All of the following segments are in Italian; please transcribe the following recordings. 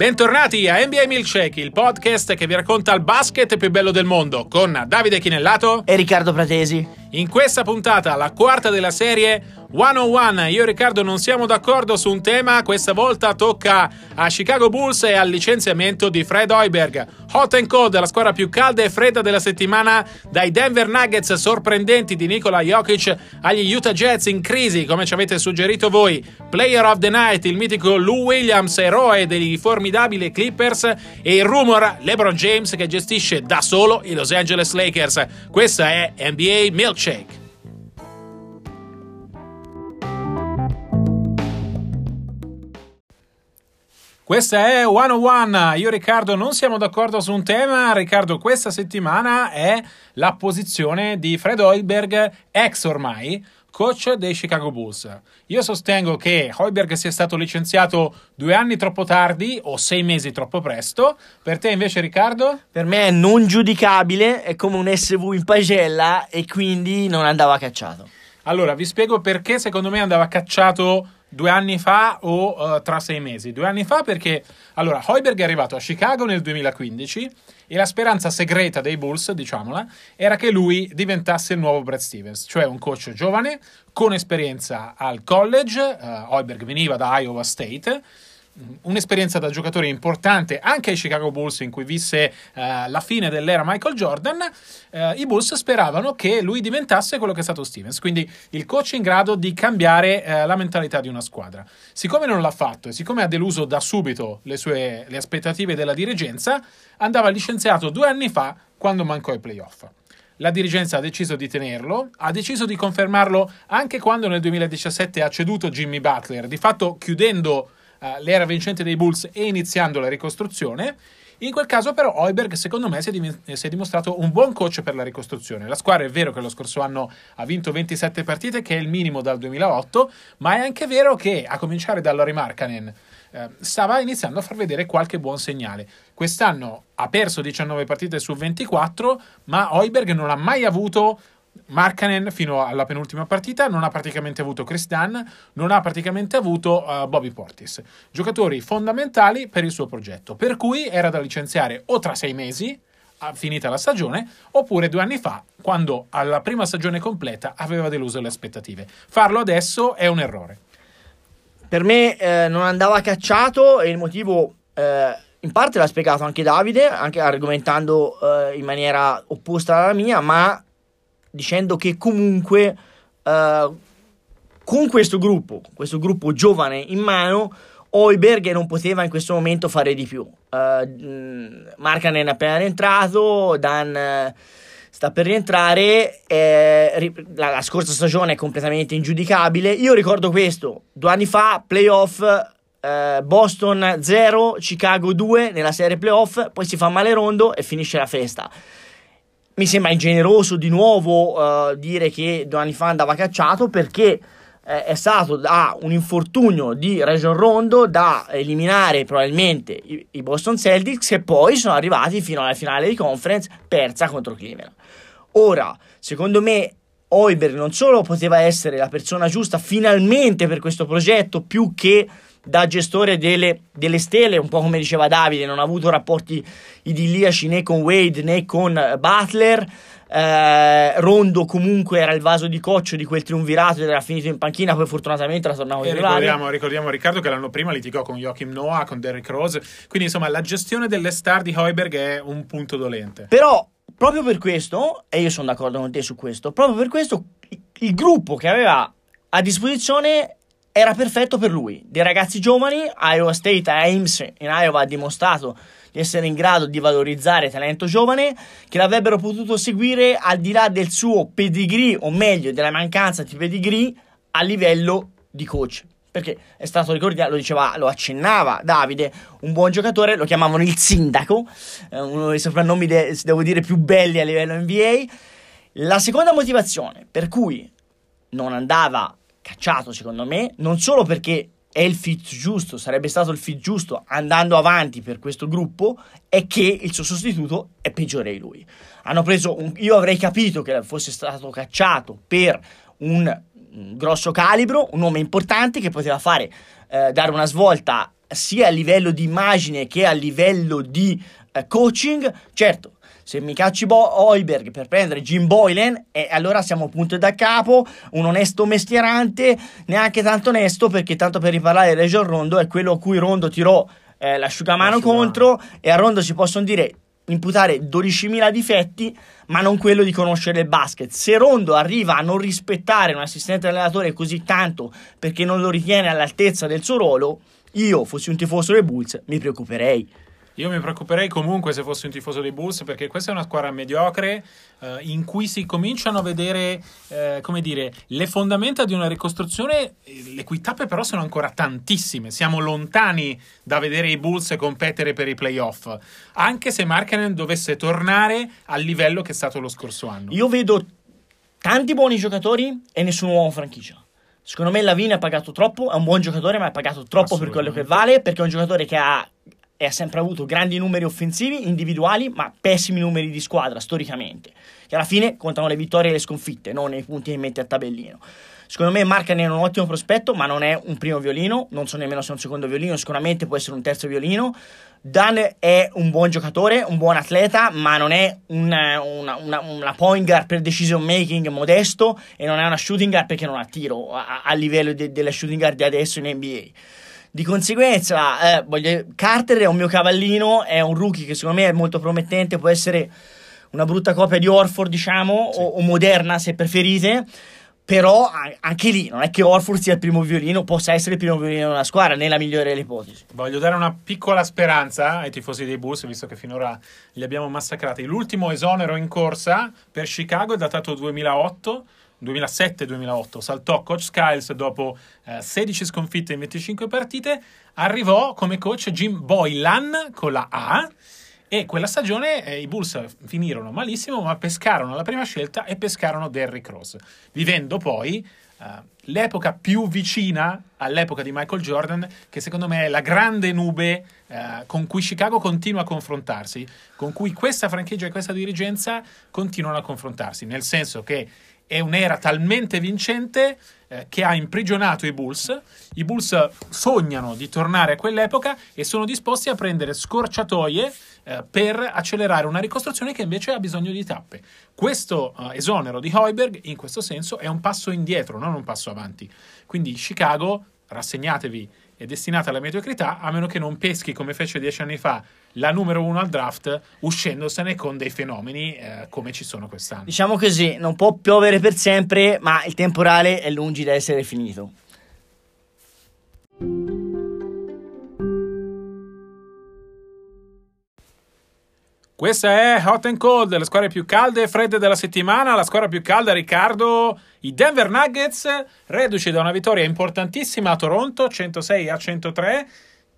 Bentornati a NBA Milkshake, il podcast che vi racconta il basket più bello del mondo, con Davide Chinellato e Riccardo Pratesi. In questa puntata, la quarta della serie, 101, io e Riccardo non siamo d'accordo su un tema, questa volta tocca a Chicago Bulls e al licenziamento di Fred Hoiberg. Hot and cold, la squadra più calda e fredda della settimana, dai Denver Nuggets sorprendenti di Nikola Jokic agli Utah Jets in crisi, come ci avete suggerito voi. Player of the Night, il mitico Lou Williams, eroe dei formidabili Clippers e il rumor LeBron James che gestisce da solo i Los Angeles Lakers. Questa è NBA Milkshake. Questa è 101. Io e Riccardo non siamo d'accordo su un tema. Riccardo, questa settimana è la posizione di Fred Hoiberg, ex ormai, coach dei Chicago Bulls. Io sostengo che Hoiberg sia stato licenziato due anni troppo tardi o sei mesi troppo presto. Per te invece, Riccardo? Per me è non giudicabile, è come un SV in pagella e quindi non andava cacciato. Allora, vi spiego perché secondo me andava cacciato due anni fa o uh, tra sei mesi. Due anni fa perché, allora, Hoiberg è arrivato a Chicago nel 2015 e la speranza segreta dei Bulls, diciamola, era che lui diventasse il nuovo Brad Stevens, cioè un coach giovane con esperienza al college. Uh, Hoiberg veniva da Iowa State un'esperienza da giocatore importante anche ai Chicago Bulls in cui visse uh, la fine dell'era Michael Jordan, uh, i Bulls speravano che lui diventasse quello che è stato Stevens, quindi il coach in grado di cambiare uh, la mentalità di una squadra. Siccome non l'ha fatto e siccome ha deluso da subito le sue le aspettative della dirigenza, andava licenziato due anni fa quando mancò i playoff. La dirigenza ha deciso di tenerlo, ha deciso di confermarlo anche quando nel 2017 ha ceduto Jimmy Butler, di fatto chiudendo l'era vincente dei Bulls e iniziando la ricostruzione. In quel caso, però, Hoiberg, secondo me, si è, dim- si è, dimostrato un buon coach per la ricostruzione. La squadra è vero che lo scorso anno ha vinto 27 partite, che è il minimo dal 2008, ma è anche vero che, a cominciare da Lori Markkanen, eh, stava iniziando a far vedere qualche buon segnale. Quest'anno ha perso 19 partite su 24, ma Hoiberg non ha mai avuto Markkanen fino alla penultima partita non ha praticamente avuto Chris Dunn, non ha praticamente avuto uh, Bobby Portis, giocatori fondamentali per il suo progetto, per cui era da licenziare o tra sei mesi, finita la stagione, oppure due anni fa, quando alla prima stagione completa aveva deluso le aspettative. Farlo adesso è un errore. Per me eh, non andava cacciato e il motivo... Eh in parte l'ha spiegato anche Davide, anche argomentando uh, in maniera opposta alla mia, ma dicendo che comunque uh, con questo gruppo, questo gruppo giovane in mano, Oiberg non poteva in questo momento fare di più. Uh, Markanen è appena rientrato, Dan uh, sta per rientrare, eh, la, la, scorsa stagione è completamente ingiudicabile. Io ricordo questo, due anni fa, playoff, eh, Boston 0, Chicago 2 nella serie playoff, poi si fa male rondo e finisce la festa mi sembra ingeneroso di nuovo uh, dire che due anni fa andava cacciato perché eh, è stato da un infortunio di Region Rondo da eliminare probabilmente i, i, Boston Celtics e poi sono arrivati fino alla finale di conference persa contro Cleveland. Ora, secondo me Oiberg non solo poteva essere la persona giusta finalmente per questo progetto più che da gestore delle, delle, stelle, un po' come diceva Davide, non ha avuto rapporti idilliaci né con Wade né con Butler. Eh, Rondo comunque era il vaso di coccio di quel triunvirato ed era finito in panchina poi fortunatamente la tornava in ricordiamo, ricordiamo Riccardo che l'anno prima litigò con Joachim Noah con Derrick Rose. Quindi insomma la gestione delle star di Heuberg è un punto dolente. Però proprio per questo e io sono d'accordo con te su questo proprio per questo il gruppo che aveva a disposizione era perfetto per lui. Dei ragazzi giovani, Iowa State, Ames in Iowa ha dimostrato di essere in grado di valorizzare talento giovane che l'avrebbero potuto seguire al di là del suo pedigree, o meglio, della mancanza di pedigree a livello di coach. Perché è stato ricordato, lo diceva, lo accennava Davide, un buon giocatore, lo chiamavano il sindaco, eh, uno dei soprannomi, de, devo dire, più belli a livello NBA. La seconda motivazione per cui non andava cacciato secondo me, non solo perché è il fit giusto, sarebbe stato il fit giusto andando avanti per questo gruppo, è che il suo sostituto è peggiore di lui. Hanno preso un, io avrei capito che fosse stato cacciato per un, un grosso calibro, un nome importante che poteva fare eh, dare una svolta sia a livello di immagine che a livello di eh, coaching. Certo, se mi cacci Bo- Hoiberg per prendere Jim Boylan, eh, allora siamo punto da capo, un onesto mestierante, neanche tanto onesto, perché tanto per riparlare di Region Rondo è quello a cui Rondo tirò eh, l'asciugamano L'asciugamano. contro e a Rondo si possono dire imputare 12.000 difetti, ma non quello di conoscere il basket. Se Rondo arriva a non rispettare un assistente allenatore così tanto perché non lo ritiene all'altezza del suo ruolo, io fossi un tifoso dei Bulls mi preoccuperei. Io mi preoccuperei comunque se fossi un tifoso dei Bulls perché questa è una squadra mediocre eh, in cui si cominciano a vedere, eh, come dire, le fondamenta di una ricostruzione, eh, le cui tappe però sono ancora tantissime. Siamo lontani da vedere i Bulls competere per i playoff, anche se Markkanen dovesse tornare al livello che è stato lo scorso anno. Io vedo tanti buoni giocatori e nessun uomo franchigia. Secondo me Lavine ha pagato troppo, è un buon giocatore, ma ha pagato troppo per quello che vale, perché è un giocatore che ha, e ha sempre avuto grandi numeri offensivi, individuali, ma pessimi numeri di squadra, storicamente. Che alla fine contano le vittorie e le sconfitte, non i punti che mette a tabellino. Secondo me Marcanen è un ottimo prospetto, ma non è un primo violino, non so nemmeno se è un secondo violino, sicuramente può essere un terzo violino. Dan è un buon giocatore, un buon atleta, ma non è una, una, una, una point guard per decision making modesto e non è una shooting guard perché non ha tiro a, a livello de, delle shooting guard di adesso in NBA. Di conseguenza, eh, voglio, Carter è un mio cavallino, è un rookie che secondo me è molto promettente, può essere una brutta copia di Orford, diciamo, Sì. o, o moderna se preferite. Però anche lì non è che Orford sia il primo violino, possa essere il primo violino della squadra, nella migliore delle ipotesi. Voglio dare una piccola speranza ai tifosi dei Bulls, visto che finora li abbiamo massacrati. L'ultimo esonero in corsa per Chicago è datato 2008. 2007-2008 saltò coach Skiles dopo eh, 16 sconfitte in 25 partite. Arrivò come coach Jim Boylan con la A. E quella stagione eh, i Bulls finirono malissimo ma pescarono la prima scelta e pescarono Derrick Rose. Vivendo poi eh, l'epoca più vicina all'epoca di Michael Jordan, che secondo me è la grande nube eh, con cui Chicago continua a confrontarsi, con cui questa franchigia e questa dirigenza continuano a confrontarsi, nel senso che è un'era talmente vincente eh, che ha imprigionato i Bulls. I Bulls sognano di tornare a quell'epoca e sono disposti a prendere scorciatoie eh, per accelerare una ricostruzione che invece ha bisogno di tappe. Questo eh, esonero di Hoiberg, in questo senso, è un passo indietro, non un passo avanti. Quindi Chicago, rassegnatevi, è destinata alla mediocrità, a meno che non peschi come fece dieci anni fa la numero uno al draft, uscendosene con dei fenomeni eh, come ci sono quest'anno. Diciamo così, non può piovere per sempre, ma il temporale è lungi da essere finito. Questa è Hot and Cold, le squadre più calde e fredde della settimana. La squadra più calda, Riccardo, i Denver Nuggets, reduci da una vittoria importantissima a Toronto, 106 a 103,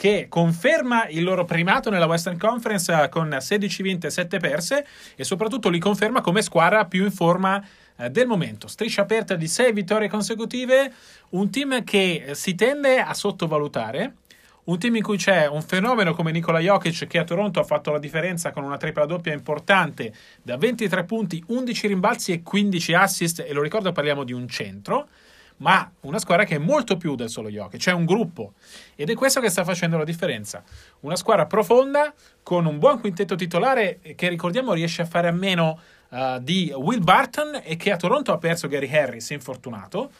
che conferma il loro primato nella Western Conference eh, con 16 vinte e 7 perse e soprattutto li conferma come squadra più in forma eh, del momento. Striscia aperta di 6 vittorie consecutive, un team che eh, si tende a sottovalutare. Un team in cui c'è un fenomeno come Nikola Jokic che a Toronto ha fatto la differenza con una tripla doppia importante da 23 punti, 11 rimbalzi e 15 assist e lo ricordo parliamo di un centro ma una squadra che è molto più del solo Jokic, c'è un gruppo ed è questo che sta facendo la differenza. Una squadra profonda con un buon quintetto titolare che ricordiamo riesce a fare a meno uh, di Will Barton e che a Toronto ha perso Gary Harris infortunato.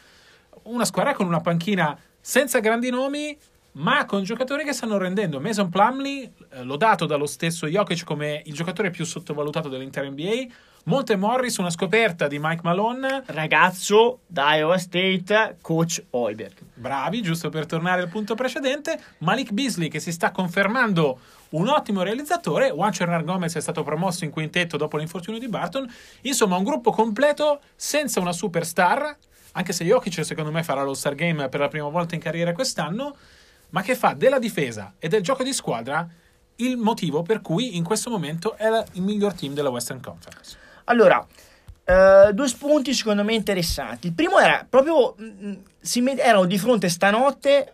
Una squadra con una panchina senza grandi nomi ma con giocatori che stanno rendendo. Mason Plumley, eh, lodato dallo stesso Jokic come il giocatore più sottovalutato dell'intera NBA. Monte Morris, una scoperta di Mike Malone. Ragazzo da Iowa State, coach Hoiberg. Bravi, giusto per tornare al punto precedente. Malik Beasley che si sta confermando un ottimo realizzatore. Juan Cernar Gomez è stato promosso in quintetto dopo l'infortunio di Barton. Insomma, un gruppo completo senza una superstar. Anche se Jokic, secondo me, farà lo Star Game per la prima volta in carriera quest'anno ma che fa della difesa e del gioco di squadra il motivo per cui in questo momento è il miglior team della Western Conference. Allora, eh, due spunti secondo me interessanti. Il primo era proprio, mh, si met- erano di fronte stanotte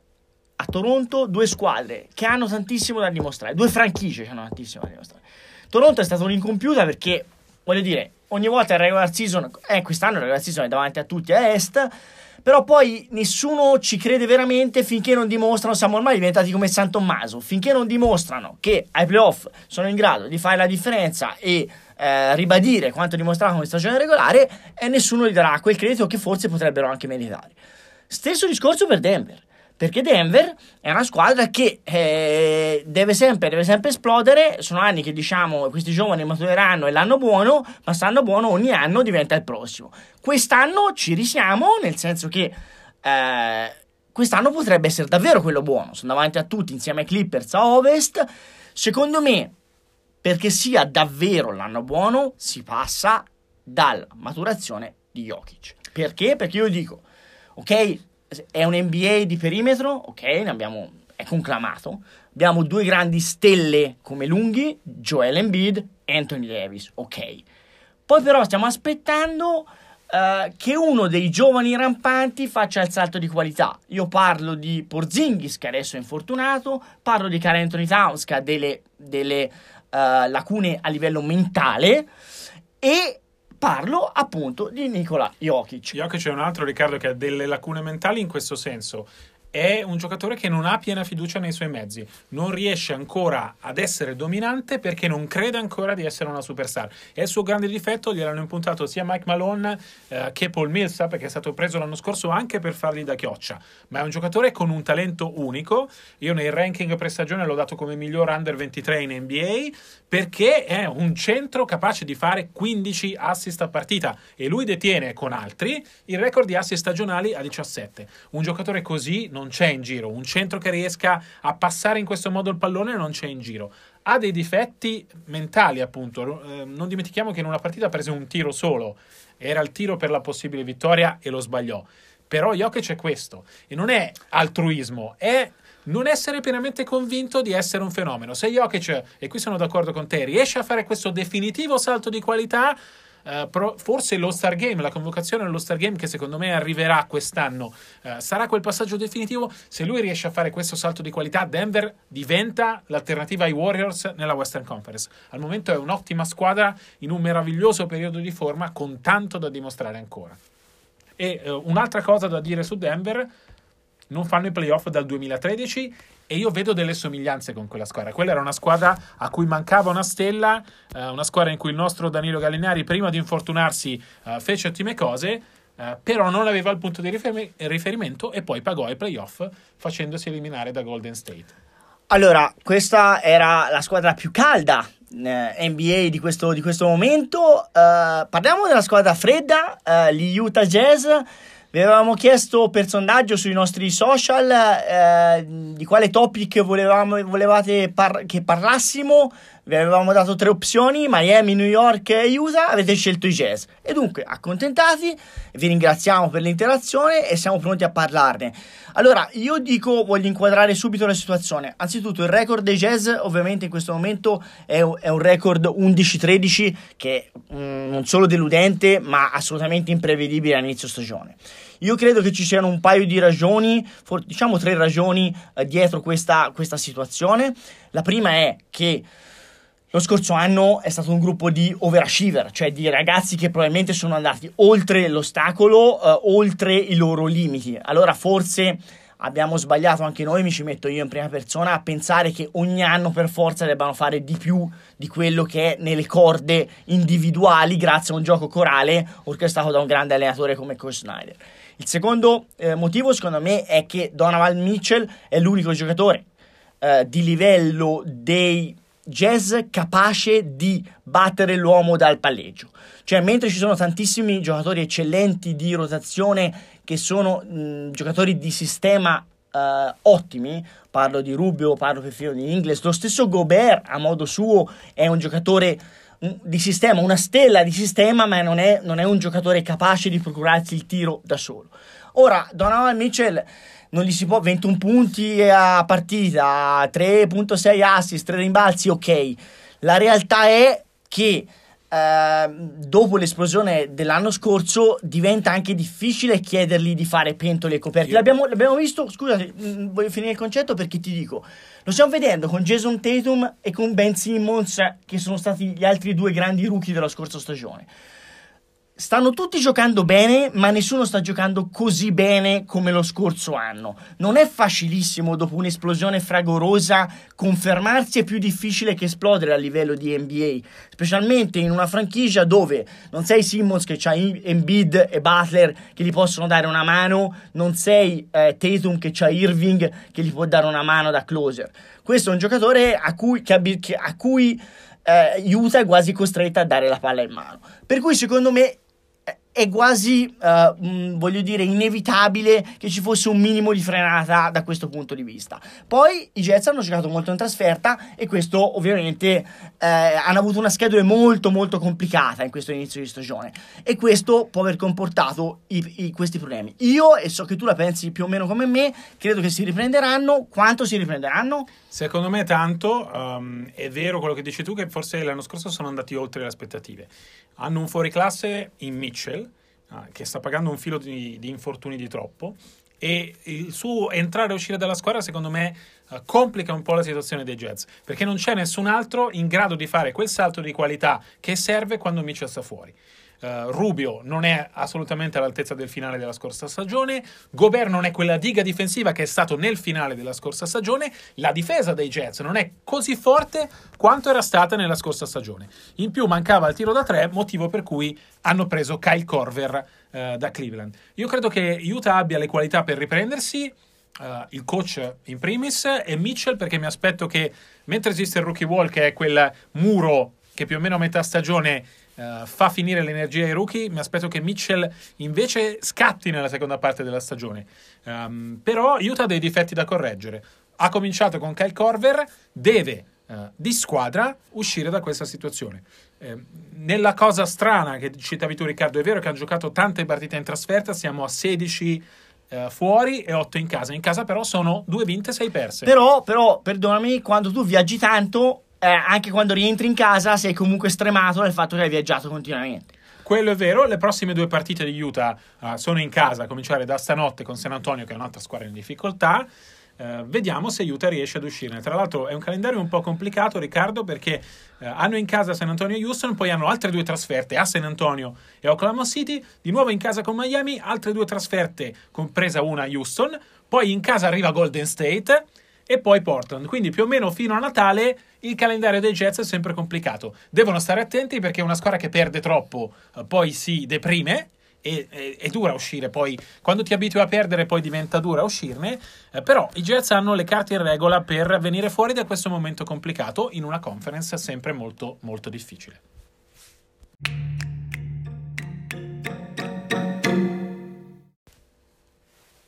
a Toronto due squadre che hanno tantissimo da dimostrare, due franchigie che hanno tantissimo da dimostrare. Toronto è stata un'incompiuta perché, voglio dire, ogni volta il regular season, eh, quest'anno il regular season è davanti a tutti a est, Però poi nessuno ci crede veramente finché non dimostrano, siamo ormai diventati come San Tommaso, finché non dimostrano che ai playoff sono in grado di fare la differenza e eh, ribadire quanto dimostrato come stagione regolare, e nessuno gli darà quel credito che forse potrebbero anche meritare. Stesso discorso per Denver. Perché Denver è una squadra che eh, deve, sempre, deve sempre esplodere. Sono anni che diciamo questi giovani matureranno e l'anno buono, ma stanno buono ogni anno diventa il prossimo. Quest'anno ci risiamo, nel senso che eh, quest'anno potrebbe essere davvero quello buono. Sono davanti a tutti insieme ai Clippers a Ovest. Secondo me, perché sia davvero l'anno buono, si passa dalla maturazione di Jokic. Perché? Perché io dico, ok, è un NBA di perimetro, ok, ne abbiamo, è conclamato. Abbiamo due grandi stelle come lunghi, Joel Embiid e Anthony Davis, ok. Poi però stiamo aspettando uh, che uno dei giovani rampanti faccia il salto di qualità. Io parlo di Porzingis, che adesso è infortunato, parlo di Carl Anthony Towns, che ha delle, delle uh, lacune a livello mentale, e Parlo appunto di Nikola Jokic. Jokic è un altro Riccardo che ha delle lacune mentali in questo senso è un giocatore che non ha piena fiducia nei suoi mezzi, non riesce ancora ad essere dominante perché non crede ancora di essere una superstar. È il suo grande difetto, gliel'hanno impuntato sia Mike Malone eh, che Paul Millsap, perché è stato preso l'anno scorso anche per fargli da chioccia, ma è un giocatore con un talento unico. Io nei ranking pre-stagione l'ho dato come miglior under 23 in NBA perché è un centro capace di fare 15 assist a partita e lui detiene con altri il record di assist stagionali a 17. Un giocatore così non non c'è in giro. Un centro che riesca a passare in questo modo il pallone non c'è in giro. Ha dei difetti mentali, appunto. Eh, non dimentichiamo che in una partita prese un tiro solo. Era il tiro per la possibile vittoria e lo sbagliò. Però Jokic è questo. E non è altruismo, è non essere pienamente convinto di essere un fenomeno. Se Jokic, e qui sono d'accordo con te, riesce a fare questo definitivo salto di qualità, Uh, pro, forse lo Star Game, la convocazione allo Star Game che secondo me arriverà quest'anno, uh, sarà quel passaggio definitivo. Se lui riesce a fare questo salto di qualità, Denver diventa l'alternativa ai Warriors nella Western Conference. Al momento è un'ottima squadra in un meraviglioso periodo di forma con tanto da dimostrare ancora. E uh, un'altra cosa da dire su Denver, non fanno i playoff dal 2013 e io vedo delle somiglianze con quella squadra. Quella era una squadra a cui mancava una stella, eh, una squadra in cui il nostro Danilo Gallinari, prima di infortunarsi, eh, fece ottime cose, eh, però non aveva il punto di rifer- riferimento e poi pagò ai playoff facendosi eliminare da Golden State. Allora, questa era la squadra più calda eh, NBA di questo, di questo momento. Uh, parliamo della squadra fredda, uh, gli Utah Jazz. Vi avevamo chiesto per sondaggio sui nostri social eh, di quale topic volevamo, volevate par- che parlassimo. Vi avevamo dato tre opzioni: Miami, New York e Utah. Avete scelto i jazz. E dunque, accontentati. Vi ringraziamo per l'interazione e siamo pronti a parlarne. Allora, io dico, voglio inquadrare subito la situazione. Anzitutto, il record dei jazz, ovviamente, in questo momento è, un record 11-13 che mm, non solo deludente, ma assolutamente imprevedibile all'inizio stagione. Io credo che ci siano un paio di ragioni, for- diciamo tre ragioni eh, dietro questa, questa situazione. La prima è che lo scorso anno è stato un gruppo di overachiever, cioè di ragazzi che probabilmente sono andati oltre l'ostacolo, eh, oltre i loro limiti. Allora forse abbiamo sbagliato anche noi, mi ci metto io in prima persona, a pensare che ogni anno per forza debbano fare di più di quello che è nelle corde individuali grazie a un gioco corale orchestrato da un grande allenatore come Coach Snyder. Il secondo eh, motivo secondo me è che Donovan Mitchell è l'unico giocatore eh, di livello dei Jazz capace di battere l'uomo dal palleggio. Cioè, mentre ci sono tantissimi giocatori eccellenti di rotazione che sono mh, giocatori di sistema uh, ottimi, parlo di Rubio, parlo perfino di Ingles, lo stesso Gobert a modo suo è un giocatore di sistema, una stella di sistema, ma non è, non è un giocatore capace di procurarsi il tiro da solo. Ora, Donovan Mitchell non gli si può 21 punti a partita, 3.6 assist, 3 rimbalzi, ok. La realtà è che eh, dopo l'esplosione dell'anno scorso diventa anche difficile chiedergli di fare pentole e coperti. L'abbiamo, l'abbiamo visto, scusate, mm, voglio finire il concetto perché ti dico, lo stiamo vedendo con Jason Tatum e con Ben Simmons che sono stati gli altri due grandi rookie della scorsa stagione stanno tutti giocando bene, ma nessuno sta giocando così bene come lo scorso anno. Non è facilissimo dopo un'esplosione fragorosa confermarsi, è più difficile che esplodere a livello di NBA, specialmente in una franchigia dove non sei Simmons che ha Embiid e Butler che gli possono dare una mano, non sei eh, Tatum che ha Irving che gli può dare una mano da closer. Questo è un giocatore a cui, che, a cui eh, Utah è quasi costretta a dare la palla in mano. Per cui secondo me è quasi, uh, mh, voglio dire, inevitabile che ci fosse un minimo di frenata da questo punto di vista. Poi i Jets hanno giocato molto in trasferta e questo ovviamente eh, hanno avuto una schedule molto molto complicata in questo inizio di stagione e questo può aver comportato i, i, questi problemi. Io, e so che tu la pensi più o meno come me, credo che si riprenderanno. Quanto si riprenderanno? Secondo me tanto, um, è vero quello che dici tu che forse l'anno scorso sono andati oltre le aspettative. Hanno un fuoriclasse in Mitchell, uh, che sta pagando un filo di, di, infortuni di troppo, e il suo entrare e uscire dalla squadra, secondo me, uh, complica un po' la situazione dei Jets, perché non c'è nessun altro in grado di fare quel salto di qualità che serve quando Mitchell sta fuori. Uh, Rubio non è assolutamente all'altezza del finale della scorsa stagione. Gobert non è quella diga difensiva che è stato nel finale della scorsa stagione. La difesa dei Jets non è così forte quanto era stata nella scorsa stagione. In più mancava il tiro da tre, motivo per cui hanno preso Kyle Corver uh, da Cleveland. Io credo che Utah abbia le qualità per riprendersi. Uh, il coach in primis e Mitchell perché mi aspetto che mentre esiste il rookie wall che è quel muro che più o meno a metà stagione uh, fa finire l'energia ai rookie. Mi aspetto che Mitchell invece scatti nella seconda parte della stagione. Um, però Utah ha dei difetti da correggere. Ha cominciato con Kyle Corver, deve uh, di squadra uscire da questa situazione. Eh, nella cosa strana che citavi tu, Riccardo, è vero che hanno giocato tante partite in trasferta, siamo a 16 Uh, fuori e 8 in casa. In casa però sono 2 vinte e 6 perse. Però, però, perdonami, quando tu viaggi tanto eh, anche quando rientri in casa sei comunque stremato dal fatto che hai viaggiato continuamente. Quello è vero, le prossime due partite di Utah uh, sono in casa, a cominciare da stanotte con San Antonio che è un'altra squadra in difficoltà. Uh, vediamo se Utah riesce ad uscirne. Tra l'altro è un calendario un po' complicato, Riccardo, perché uh, hanno in casa San Antonio e Houston, poi hanno altre due trasferte a San Antonio e Oklahoma City, di nuovo in casa con Miami, altre due trasferte, compresa una a Houston, poi in casa arriva Golden State e poi Portland. Quindi più o meno fino a Natale il calendario dei Jets è sempre complicato. Devono stare attenti perché una squadra che perde troppo eh, poi si deprime. E, e, è dura uscire poi quando ti abitui a perdere poi diventa dura uscirne eh, però i Jets hanno le carte in regola per venire fuori da questo momento complicato in una conference sempre molto molto difficile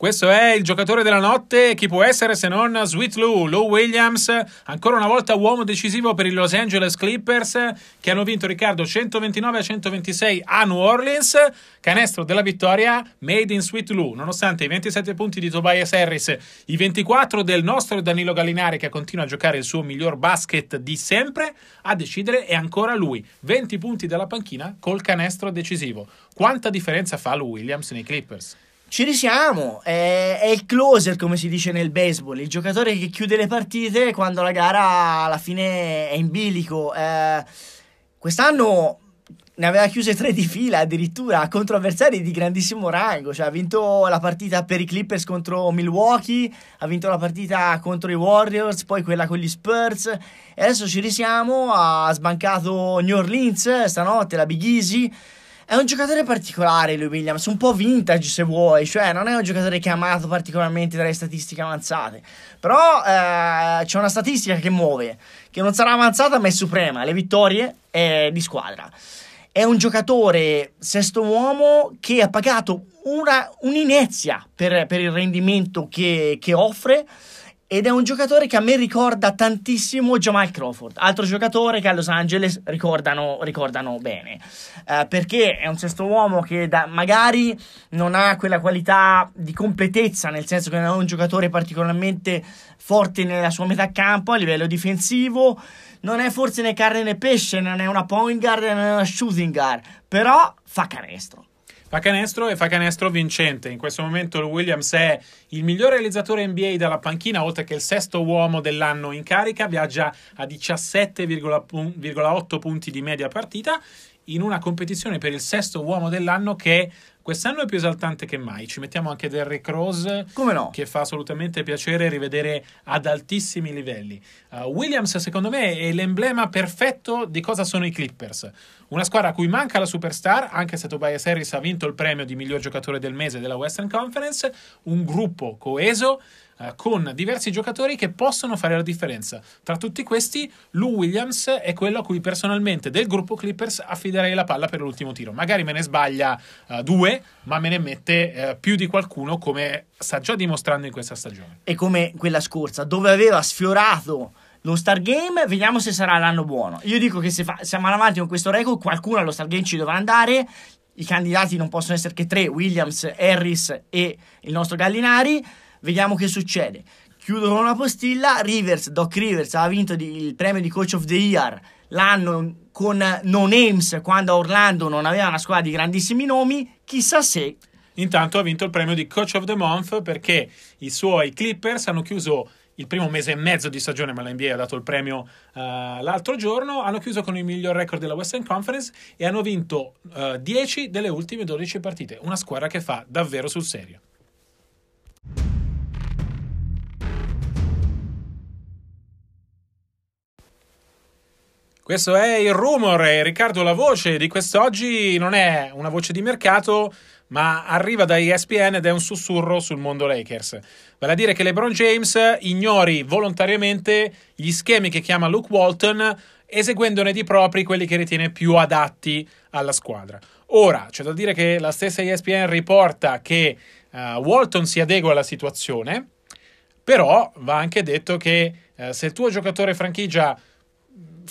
Questo è il giocatore della notte, chi può essere se non Sweet Lou, Lou Williams, ancora una volta uomo decisivo per i Los Angeles Clippers che hanno vinto Riccardo 129 a 126 a New Orleans, canestro della vittoria made in Sweet Lou, nonostante i 27 punti di Tobias Harris, i 24 del nostro Danilo Gallinari che continua a giocare il suo miglior basket di sempre, a decidere è ancora lui, 20 punti dalla panchina col canestro decisivo. Quanta differenza fa Lou Williams nei Clippers? Ci risiamo, è, è, il closer come si dice nel baseball, il giocatore che chiude le partite quando la gara alla fine è in bilico. Eh, quest'anno ne aveva chiuse tre di fila addirittura contro avversari di grandissimo rango, cioè ha vinto la partita per i Clippers contro Milwaukee, ha vinto la partita contro i Warriors, poi quella con gli Spurs. E adesso ci risiamo, ha sbancato New Orleans stanotte, la Big Easy è un giocatore particolare lui Williams, un po' vintage se vuoi, cioè non è un giocatore che è amato particolarmente dalle statistiche avanzate, però eh, c'è una statistica che muove, che non sarà avanzata ma è suprema, le vittorie eh, di squadra. È un giocatore sesto uomo che ha pagato una, un'inezia per, per il rendimento che, che offre ed è un giocatore che a me ricorda tantissimo Jamal Crawford, altro giocatore che a Los Angeles ricordano, ricordano bene, uh, perché è un sesto uomo che da, magari non ha quella qualità di completezza, nel senso che non è un giocatore particolarmente forte nella sua metà campo a livello difensivo, non è forse né carne né pesce, non è una point guard, non è una shooting guard, però fa canestro. Fa canestro e fa canestro vincente. In questo momento Williams è il miglior realizzatore NBA dalla panchina, oltre che il sesto uomo dell'anno in carica, viaggia a 17,8 punti di media partita. in una competizione per il sesto uomo dell'anno che quest'anno è più esaltante che mai. Ci mettiamo anche Derrick Rose, Come no? che fa assolutamente piacere rivedere ad altissimi livelli. Uh, Williams, secondo me, è l'emblema perfetto di cosa sono i Clippers. Una squadra a cui manca la superstar, anche se Tobias Harris ha vinto il premio di miglior giocatore del mese della Western Conference, un gruppo coeso eh, con diversi giocatori che possono fare la differenza. Tra tutti questi, Lou Williams è quello a cui personalmente del gruppo Clippers affiderei la palla per l'ultimo tiro. Magari me ne sbaglia uh, due, ma me ne mette uh, più di qualcuno come sta già dimostrando in questa stagione. E come quella scorsa, dove aveva sfiorato lo Star Game, vediamo se sarà l'anno buono. Io dico che se fa, siamo avanti con questo record, qualcuno allo Star Game ci dovrà andare. I candidati non possono essere che tre: Williams, Harris e il nostro Gallinari. Vediamo che succede. Chiudo con una postilla. Rivers, Doc Rivers ha vinto di, il premio di Coach of the Year l'anno con no names quando Orlando non aveva una squadra di grandissimi nomi. Chissà se. Intanto ha vinto il premio di Coach of the Month perché i suoi Clippers hanno chiuso il primo mese e mezzo di stagione, ma la NBA ha dato il premio uh, l'altro giorno, hanno chiuso con il miglior record della Western Conference e hanno vinto uh, 10 delle ultime 12 partite. Una squadra che fa davvero sul serio. Questo è il rumor e Riccardo la voce di quest'oggi non è una voce di mercato, ma arriva da ESPN ed è un sussurro sul mondo Lakers. Vale a dire che LeBron James ignori volontariamente gli schemi che chiama Luke Walton, eseguendone di propri quelli che ritiene più adatti alla squadra. Ora, c'è da dire che la stessa ESPN riporta che uh, Walton si adegua alla situazione, però va anche detto che uh, se il tuo giocatore franchigia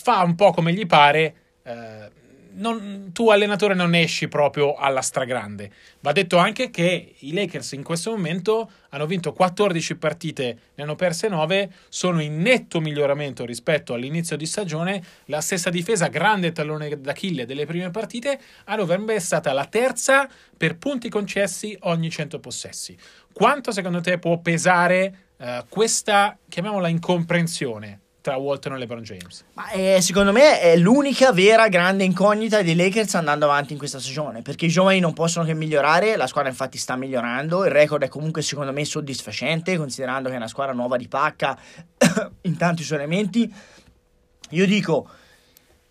fa un po' come gli pare, eh, non, tu allenatore non esci proprio alla stragrande. Va detto anche che i Lakers in questo momento hanno vinto 14 partite, ne hanno perse 9, sono in netto miglioramento rispetto all'inizio di stagione. La stessa difesa, grande tallone d'Achille delle prime partite, a novembre è stata la terza per punti concessi ogni 100 possessi. Quanto secondo te può pesare eh, questa, chiamiamola incomprensione? Tra Walton e LeBron James. Ma eh, secondo me è l'unica vera grande incognita dei Lakers andando avanti in questa stagione, perché i giovani non possono che migliorare, la squadra infatti sta migliorando, il record è comunque secondo me soddisfacente, considerando che è una squadra nuova di pacca in tanti suoi elementi. Io dico,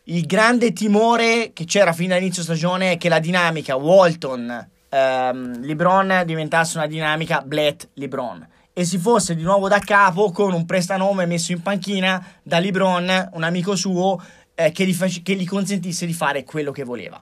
il grande timore che c'era fino all'inizio stagione è che la dinamica Walton, ehm, diventasse una dinamica Blatt-LeBron e si fosse di nuovo da capo con un prestanome messo in panchina da LeBron, un amico suo, eh, che, gli face- che gli consentisse di fare quello che voleva.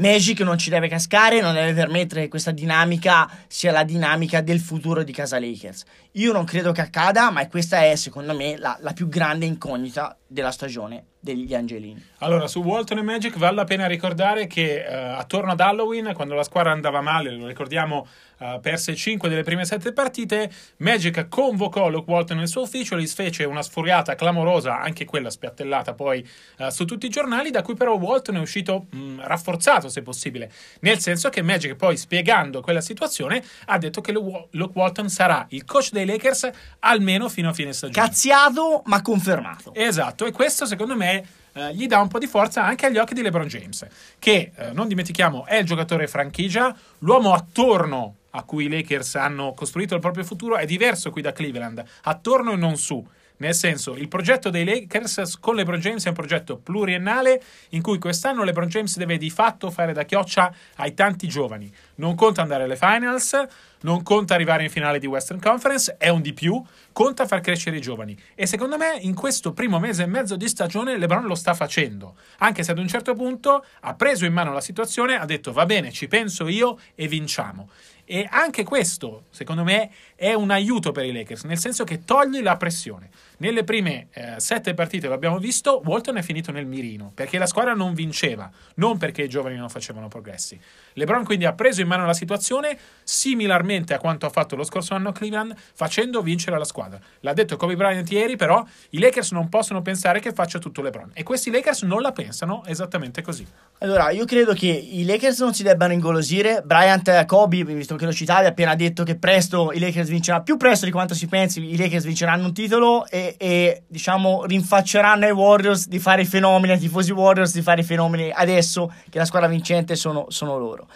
Magic non ci deve cascare, non deve permettere che questa dinamica sia la dinamica del futuro di casa Lakers. Io non credo che accada, ma questa è secondo me la, la più grande incognita della stagione degli Angelini. Allora, su Walton e Magic vale la pena ricordare che eh, attorno ad Halloween, quando la squadra andava male, lo ricordiamo, eh, perse 5 delle prime 7 partite, Magic convocò Luke Walton nel suo ufficio, gli fece una sfuriata clamorosa, anche quella spiattellata poi eh, su tutti i giornali, da cui però Walton è uscito mh, rafforzato, se possibile, nel senso che Magic poi, spiegando quella situazione, ha detto che Luke Walton sarà il coach dei Lakers almeno fino a fine stagione. Cazziato, ma confermato. Esatto, e questo secondo me eh, gli dà un po' di forza anche agli occhi di LeBron James, che eh, non dimentichiamo è il giocatore franchigia, l'uomo attorno a cui i Lakers hanno costruito il proprio futuro è diverso qui da Cleveland, attorno e non su. Nel senso, il progetto dei Lakers con LeBron James è un progetto pluriennale in cui quest'anno LeBron James deve di fatto fare da chioccia ai tanti giovani. Non conta andare alle finals, non conta arrivare in finale di Western Conference, è un di più, conta far crescere i giovani. E secondo me in questo primo mese e mezzo di stagione LeBron lo sta facendo, anche se ad un certo punto ha preso in mano la situazione, ha detto va bene, ci penso io e vinciamo. E anche questo, secondo me, è un aiuto per i Lakers, nel senso che togli la pressione. Nelle prime eh, sette partite, lo abbiamo visto, Walton è finito nel mirino, perché la squadra non vinceva, non perché i giovani non facevano progressi. LeBron quindi ha preso in mano la situazione, similarmente a quanto ha fatto lo scorso anno Cleveland, facendo vincere la squadra. L'ha detto Kobe Bryant ieri, però i Lakers non possono pensare che faccia tutto LeBron. E questi Lakers non la pensano esattamente così. Allora, io credo che i Lakers non si debbano ingolosire. Bryant Kobe, visto che lo citavi, ha appena detto che presto i Lakers vinceranno, più presto di quanto si pensi, i Lakers vinceranno un titolo e, e diciamo rinfacceranno ai Warriors di fare i fenomeni, ai tifosi Warriors di fare i fenomeni adesso che la squadra vincente sono, sono loro.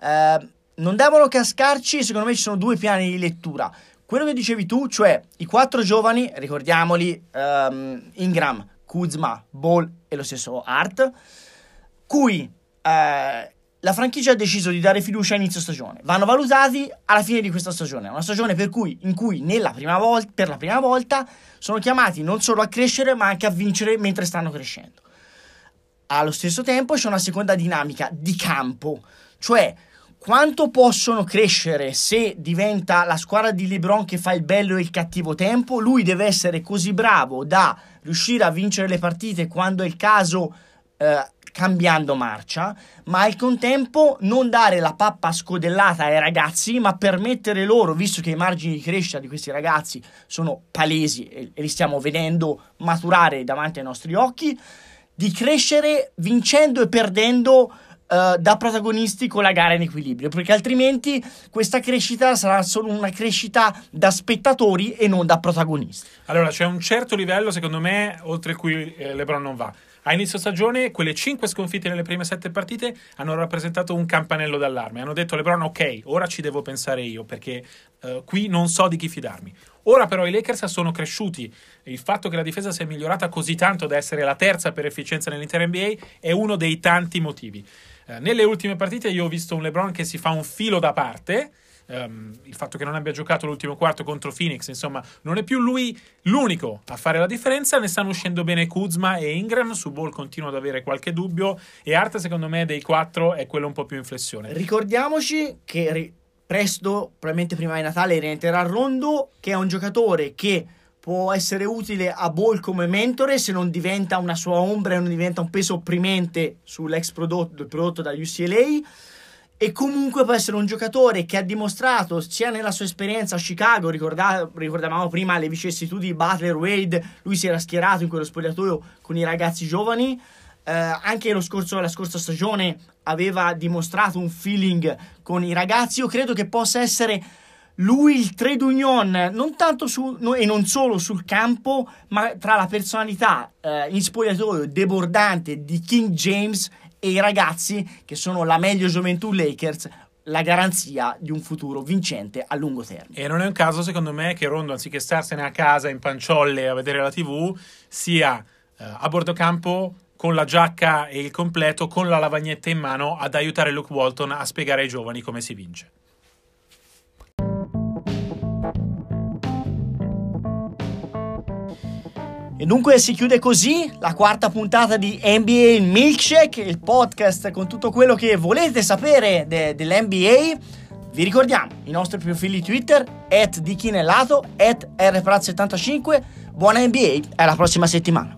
Eh, non devono cascarci, secondo me ci sono due piani di lettura. Quello che dicevi tu, cioè i quattro giovani, ricordiamoli, um, Ingram, Kuzma, Ball e lo stesso Art, cui eh, la franchigia ha deciso di dare fiducia a inizio stagione. Vanno valutati alla fine di questa stagione. Una stagione per cui, in cui volta, per la prima volta sono chiamati non solo a crescere, ma anche a vincere mentre stanno crescendo. Allo stesso tempo c'è una seconda dinamica di campo, cioè quanto possono crescere se diventa la squadra di LeBron che fa il bello e il cattivo tempo. Lui deve essere così bravo da riuscire a vincere le partite quando è il caso. Eh, cambiando marcia, ma al contempo non dare la pappa scodellata ai ragazzi, ma permettere loro, visto che i margini di crescita di questi ragazzi sono palesi e, li stiamo vedendo maturare davanti ai nostri occhi, di crescere vincendo e perdendo uh, da protagonisti con la gara in equilibrio, perché altrimenti questa crescita sarà solo una crescita da spettatori e non da protagonisti. Allora, c'è un certo livello, secondo me, oltre cui eh, LeBron non va a inizio stagione, quelle 5 sconfitte nelle prime 7 partite hanno rappresentato un campanello d'allarme. Hanno detto a LeBron: Ok, ora ci devo pensare io perché uh, qui non so di chi fidarmi. Ora però i Lakers sono cresciuti. Il fatto che la difesa sia migliorata così tanto da essere la terza per efficienza nell'intera NBA è uno dei tanti motivi. Uh, nelle ultime partite io ho visto un LeBron che si fa un filo da parte um, il fatto che non abbia giocato l'ultimo quarto contro Phoenix, insomma, non è più lui l'unico a fare la differenza. Ne stanno uscendo bene Kuzma e Ingram. Su Ball continua ad avere qualche dubbio. E Art, secondo me, dei quattro è quello un po' più in flessione. Ricordiamoci che ri- presto, probabilmente prima di Natale, rientrerà Rondo, che è un giocatore che può essere utile a Ball come mentore se non diventa una sua ombra e non diventa un peso opprimente sull'ex prodotto, prodotto da UCLA e comunque può essere un giocatore che ha dimostrato sia nella sua esperienza a Chicago, ricorda- ricordavamo prima le vicissitudini di Butler Wade, lui si era schierato in quello spogliatoio con i ragazzi giovani, eh, anche scorso, la scorsa stagione aveva dimostrato un feeling con i ragazzi, io credo che possa essere lui il trade union non tanto su, no, e non solo sul campo, ma tra la personalità eh, in spogliatoio debordante di King James e i ragazzi che sono la meglio gioventù Lakers la garanzia di un futuro vincente a lungo termine. E non è un caso, secondo me, che Rondo, anziché starsene a casa in panciolle a vedere la TV, sia eh, a bordo campo con la giacca e il completo, con la lavagnetta in mano, ad aiutare Luke Walton a spiegare ai giovani come si vince. E dunque si chiude così la quarta puntata di NBA Milkshake, il podcast con tutto quello che volete sapere de- dell'NBA. Vi ricordiamo i nostri profili Twitter, at di Chinellato, at rprat75. Buona NBA alla prossima settimana.